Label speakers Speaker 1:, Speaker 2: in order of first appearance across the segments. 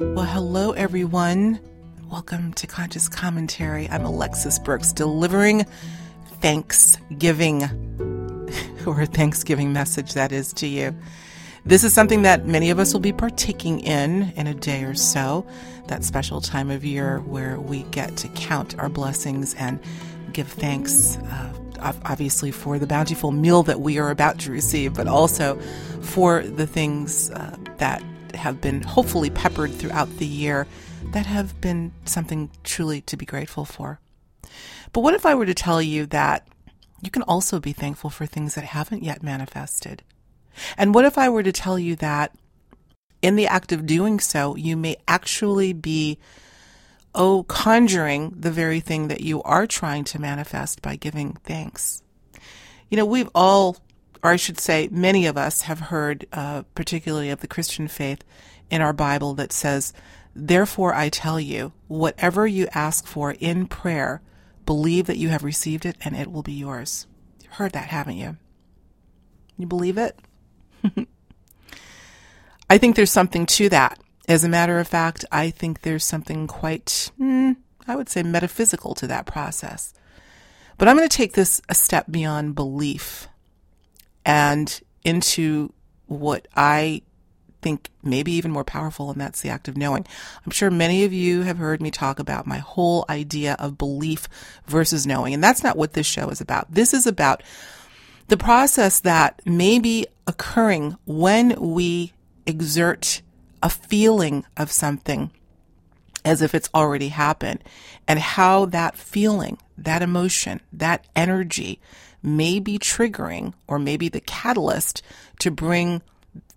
Speaker 1: Well, hello, everyone. Welcome to Conscious Commentary. I'm Alexis Brooks, delivering Thanksgiving, or Thanksgiving message that is to you. This is something that many of us will be partaking in in a day or so, that special time of year where we get to count our blessings and give thanks, uh, obviously, for the bountiful meal that we are about to receive, but also for the things uh, that have been hopefully peppered throughout the year that have been something truly to be grateful for. But what if I were to tell you that you can also be thankful for things that haven't yet manifested? And what if I were to tell you that in the act of doing so, you may actually be, oh, conjuring the very thing that you are trying to manifest by giving thanks? You know, we've all or I should say, many of us have heard, uh, particularly of the Christian faith in our Bible, that says, Therefore I tell you, whatever you ask for in prayer, believe that you have received it and it will be yours. You've heard that, haven't you? You believe it? I think there's something to that. As a matter of fact, I think there's something quite, mm, I would say, metaphysical to that process. But I'm going to take this a step beyond belief and into what I think maybe even more powerful, and that's the act of knowing. I'm sure many of you have heard me talk about my whole idea of belief versus knowing, and that's not what this show is about. This is about the process that may be occurring when we exert a feeling of something as if it's already happened, and how that feeling, that emotion, that energy may be triggering or maybe the catalyst to bring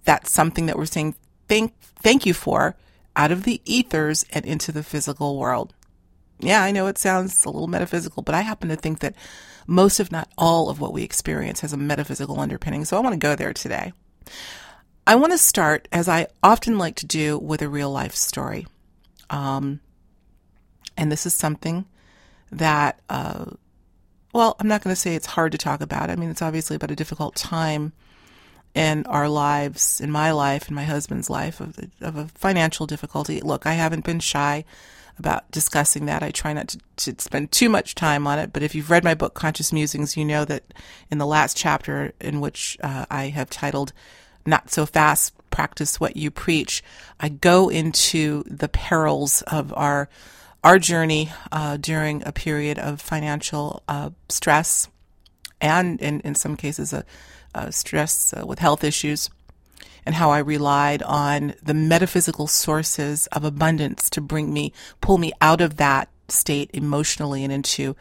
Speaker 1: that something that we're saying thank thank you for out of the ethers and into the physical world. Yeah, I know it sounds a little metaphysical, but I happen to think that most, if not all, of what we experience has a metaphysical underpinning. So I want to go there today. I want to start, as I often like to do, with a real life story. Um, and this is something that uh, well, I'm not going to say it's hard to talk about. I mean, it's obviously about a difficult time in our lives, in my life, in my husband's life, of, of a financial difficulty. Look, I haven't been shy about discussing that. I try not to, to, spend too much time on it, but if you've read my book, Conscious Musings, you know that in the last chapter, in which uh, I have titled Not So Fast Practice What You Preach, I go into the perils of our our journey uh, during a period of financial uh, stress and, in, in some cases, a, a stress uh, with health issues, and how I relied on the metaphysical sources of abundance to bring me, pull me out of that state emotionally and into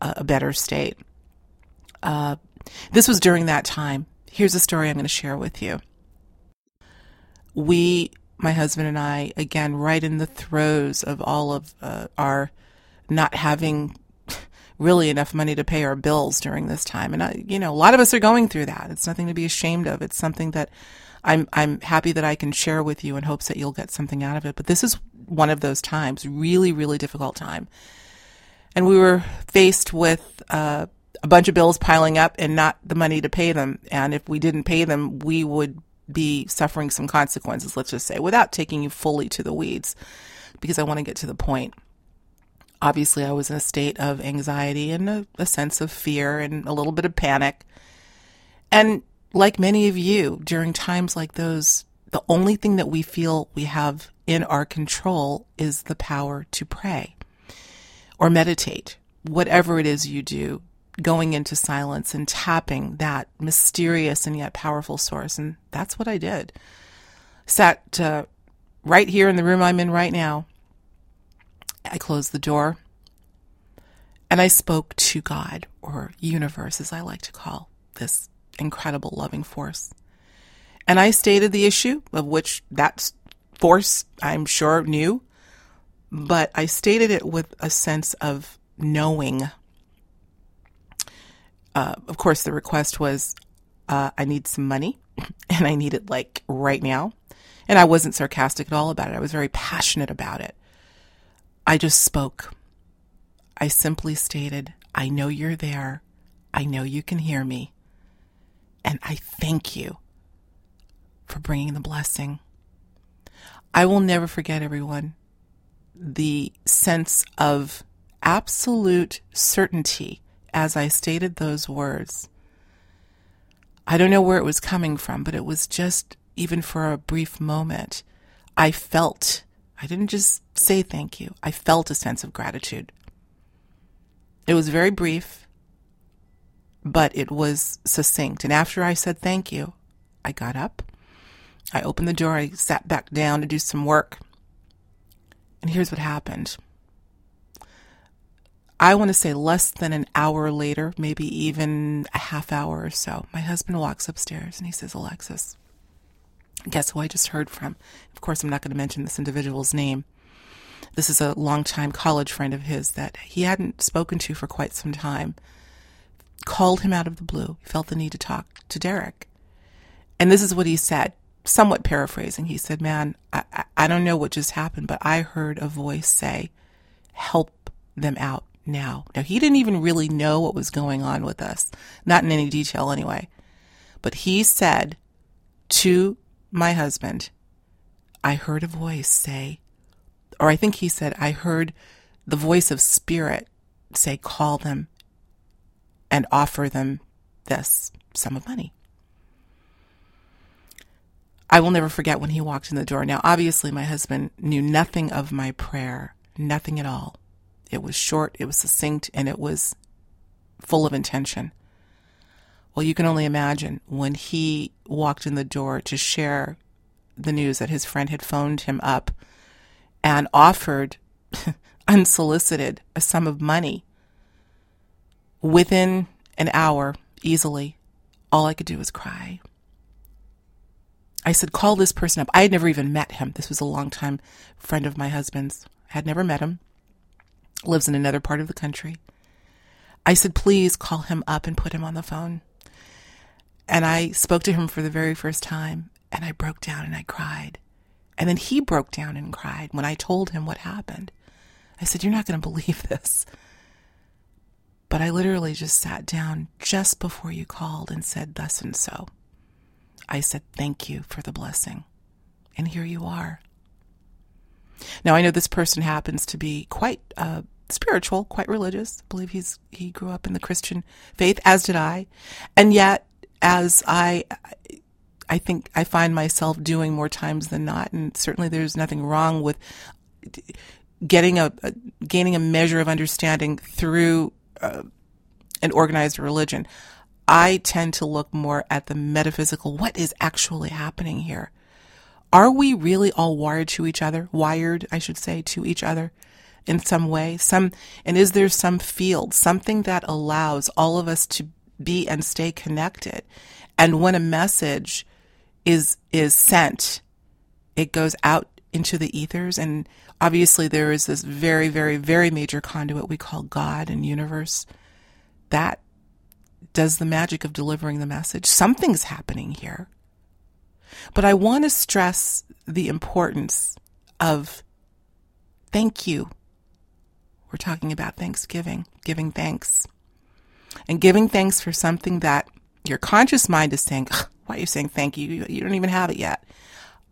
Speaker 1: a better state. Uh, this was during that time. Here's a story I'm going to share with you. We my husband and I, again, right in the throes of all of uh, our not having really enough money to pay our bills during this time. And I, you know, a lot of us are going through that. It's nothing to be ashamed of. It's something that I'm I'm happy that I can share with you in hopes that you'll get something out of it. But this is one of those times, really, really difficult time. And we were faced with uh, a bunch of bills piling up and not the money to pay them. And if we didn't pay them, we would be suffering some consequences, let's just say, without taking you fully to the weeds, because I want to get to the point. Obviously, I was in a state of anxiety and a, a sense of fear and a little bit of panic. And like many of you, during times like those, the only thing that we feel we have in our control is the power to pray or meditate. Whatever it is you do, going into silence and tapping that mysterious and yet powerful source. And that's what I did. Sat uh, right here in the room I'm in right now. I closed the door and I spoke to God or universe, as I like to call this incredible loving force. And I stated the issue of which that force I'm sure knew, but I stated it with a sense of knowing uh, of course, the request was, uh, I need some money and I need it like right now. And I wasn't sarcastic at all about it. I was very passionate about it. I just spoke. I simply stated, I know you're there. I know you can hear me. And I thank you for bringing the blessing. I will never forget everyone the sense of absolute certainty as I stated those words. I don't know where it was coming from, but it was just even for a brief moment. I felt, I didn't just say thank you, I felt a sense of gratitude. It was very brief, but it was succinct. And after I said thank you, I got up, I opened the door, I sat back down to do some work. And here's what happened. I want to say less than an hour later, maybe even a half hour or so, my husband walks upstairs and he says, Alexis, guess who I just heard from? Of course, I'm not going to mention this individual's name. This is a longtime college friend of his that he hadn't spoken to for quite some time. Called him out of the blue. He felt the need to talk to Derek. And this is what he said, somewhat paraphrasing. He said, Man, I, I, I don't know what just happened, but I heard a voice say, Help them out now. Now, he didn't even really know what was going on with us, not in any detail anyway. But he said to my husband, I heard a voice say, or I think he said, I heard the voice of spirit say, call them and offer them this sum of money. I will never forget when he walked in the door. Now, obviously, my husband knew nothing of my prayer, nothing at all. It was short, it was succinct, and it was full of intention. Well, you can only imagine when he walked in the door to share the news that his friend had phoned him up and offered unsolicited a sum of money within an hour easily all i could do was cry. I said call this person up. I had never even met him. This was a long time friend of my husband's. I had never met him lives in another part of the country i said please call him up and put him on the phone and i spoke to him for the very first time and i broke down and i cried and then he broke down and cried when I told him what happened. I said, You're not going to believe this. But I literally just sat down just before you called and said, Thus and so. I said, Thank you for the blessing. And here you are. Now, I know this person happens to be quite uh, spiritual, quite religious. I believe he's he grew up in the Christian faith, as did I. And yet, as I I think I find myself doing more times than not, and certainly there's nothing wrong with getting a, a gaining a measure of understanding through uh, an organized religion. I tend to look more at the metaphysical. What is actually happening here? Are we really all wired to each other? Wired, I should say, to each other in some way? Some, and is there some field, something that allows all of us to be and stay connected? And when a message is is sent, it goes out into the ethers and obviously there is this very very very major conduit we call God and universe that does the magic of delivering the message. Something's happening here. But I want to stress the importance of thank you. We're talking about Thanksgiving, giving thanks. And giving thanks for something that your conscious mind is saying, why are you saying thank you? You don't even have it yet.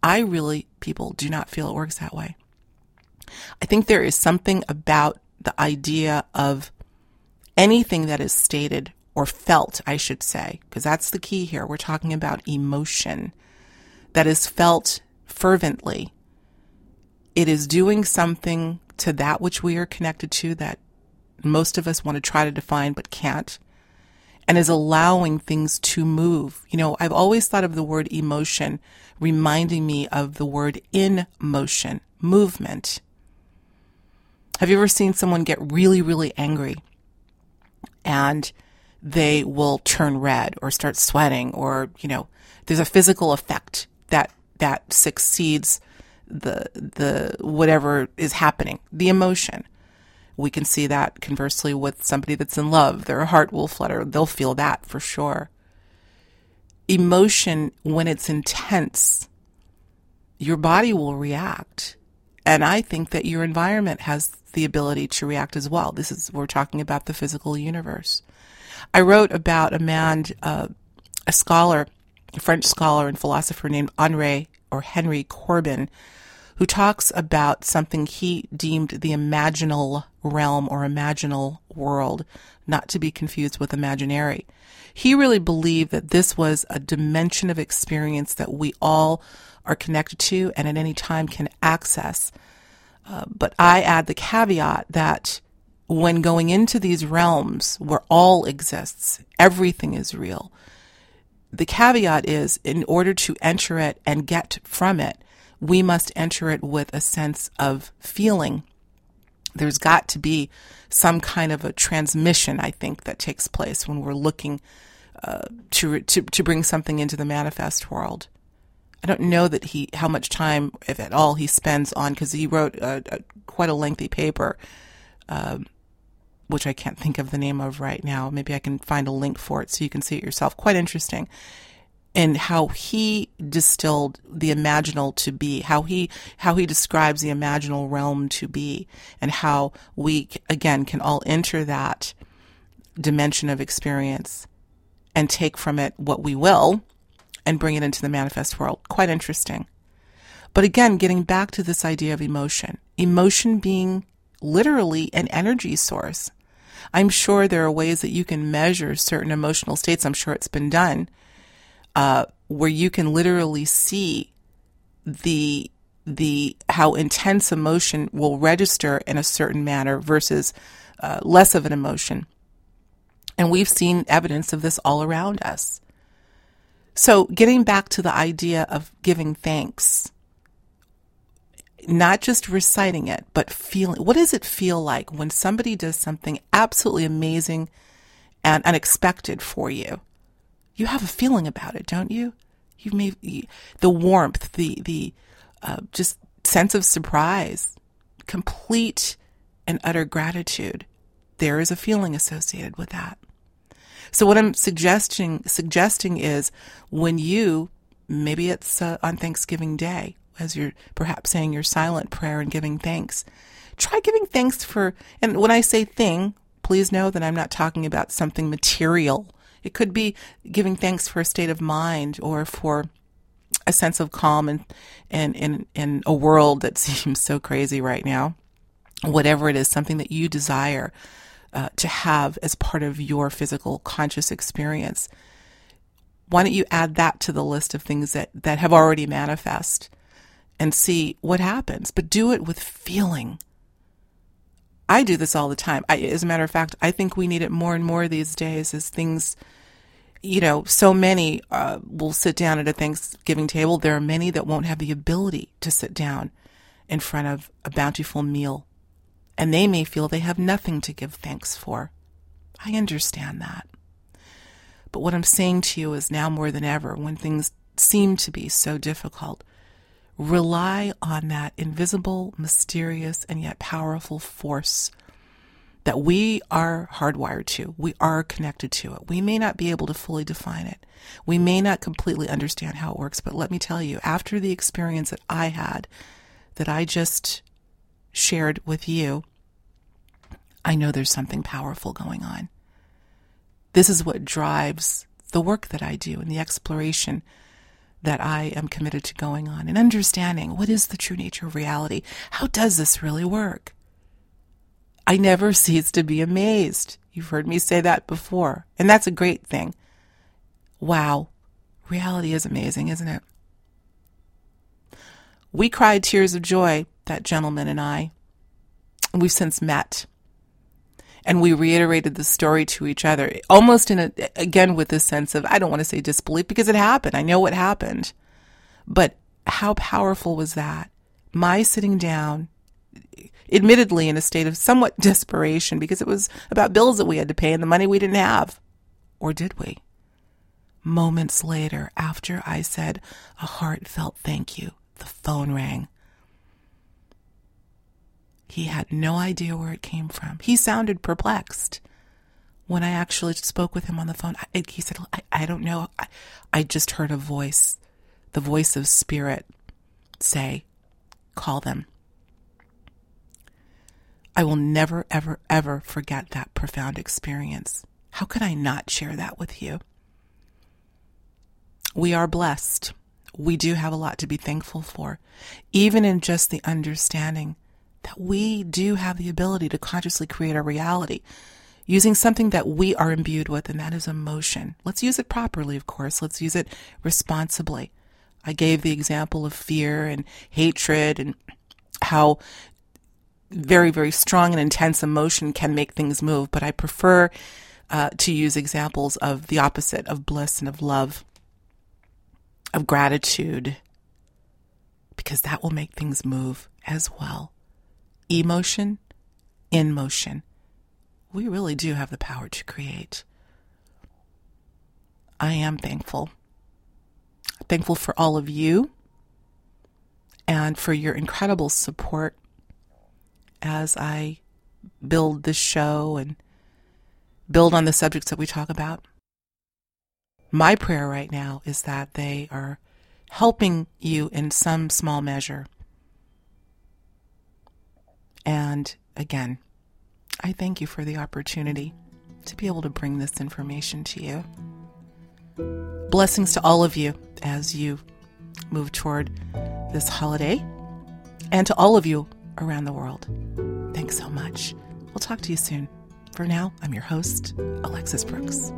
Speaker 1: I really, people do not feel it works that way. I think there is something about the idea of anything that is stated or felt, I should say, because that's the key here. We're talking about emotion that is felt fervently. It is doing something to that which we are connected to that most of us want to try to define but can't and is allowing things to move. You know, I've always thought of the word emotion reminding me of the word in motion, movement. Have you ever seen someone get really, really angry and they will turn red or start sweating or, you know, there's a physical effect that, that succeeds the, the, whatever is happening, the emotion. We can see that conversely with somebody that's in love. Their heart will flutter. They'll feel that for sure. Emotion, when it's intense, your body will react. And I think that your environment has the ability to react as well. This is, we're talking about the physical universe. I wrote about a man, uh, a scholar, a French scholar and philosopher named Henri or Henry Corbin, who talks about something he deemed the imaginal realm or imaginal world, not to be confused with imaginary. He really believed that this was a dimension of experience that we all are connected to and at any time can access. Uh, but I add the caveat that when going into these realms where all exists, everything is real, the caveat is in order to enter it and get from it, we must enter it with a sense of feeling. There's got to be some kind of a transmission, I think, that takes place when we're looking uh, to, to to bring something into the manifest world. I don't know that he how much time, if at all, he spends on because he wrote a, a, quite a lengthy paper, um, which I can't think of the name of right now. Maybe I can find a link for it so you can see it yourself. Quite interesting and how he distilled the imaginal to be, how he how he describes the imaginal realm to be, and how we again can all enter that dimension of experience and take from it what we will and bring it into the manifest world. Quite interesting. But again, getting back to this idea of emotion, emotion being literally an energy source. I'm sure there are ways that you can measure certain emotional states. I'm sure it's been done uh, where you can literally see the the how intense emotion will register in a certain manner versus uh, less of an emotion. And we've seen evidence of this all around us. So, getting back to the idea of giving thanks, not just reciting it, but feeling what does it feel like when somebody does something absolutely amazing and unexpected for you? you have a feeling about it, don't you? You may the warmth, the the uh, just sense of surprise, complete and utter gratitude. There is a feeling associated with that. So what I'm suggesting suggesting is when you maybe it's uh, on Thanksgiving Day as you're perhaps saying your silent prayer and giving thanks. Try giving thanks for and when I say thing, please know that I'm not talking about something material it could be giving thanks for a state of mind or for a sense of calm in, in, in a world that seems so crazy right now. Whatever it is, something that you desire uh, to have as part of your physical conscious experience. Why don't you add that to the list of things that, that have already manifest and see what happens? But do it with feeling I do this all the time. I, as a matter of fact, I think we need it more and more these days as things, you know, so many uh, will sit down at a Thanksgiving table. There are many that won't have the ability to sit down in front of a bountiful meal, and they may feel they have nothing to give thanks for. I understand that. But what I'm saying to you is now more than ever, when things seem to be so difficult, rely on that invisible, mysterious, and yet powerful force that we are hardwired to. We are connected to it. We may not be able to fully define it. We may not completely understand how it works, but let me tell you, after the experience that I had, that I just shared with you, I know there's something powerful going on. This is what drives the work that I do and the exploration that I am committed to going on and understanding what is the true nature of reality. How does this really work? I never cease to be amazed. You've heard me say that before, and that's a great thing. Wow, reality is amazing, isn't it? We cried tears of joy, that gentleman and I. We've since met and we reiterated the story to each other, almost in a, again with this sense of, I don't want to say disbelief because it happened. I know what happened. But how powerful was that? My sitting down, admittedly in a state of somewhat desperation because it was about bills that we had to pay and the money we didn't have. Or did we? Moments later, after I said a heartfelt thank you, the phone rang. He had no idea where it came from. He sounded perplexed. When I actually spoke with him on the phone, I, he said, I, I don't know. I, I just heard a voice, the voice of spirit say, call them. I will never, ever, ever forget that profound experience. How could I not share that with you? We are blessed. we do have a lot to be thankful for, even in just the understanding that we do have the ability to consciously create our reality using something that we are imbued with, and that is emotion. Let's use it properly, of course. Let's use it responsibly. I gave the example of fear and hatred and how very, very strong and intense emotion can make things move, but I prefer uh, to use examples of the opposite of bliss and of love, of gratitude, because that will make things move as well. Emotion, in motion. We really do have the power to create. I am thankful. Thankful for all of you and for your incredible support as I build this show and build on the subjects that we talk about. My prayer right now is that they are helping you in some small measure. And again, I thank you for the opportunity to be able to bring this information to you. Blessings to all of you as you move toward this holiday, and to all of you around the world. Thanks so much. We'll talk to you soon. For now, I'm your host, Alexis Brooks.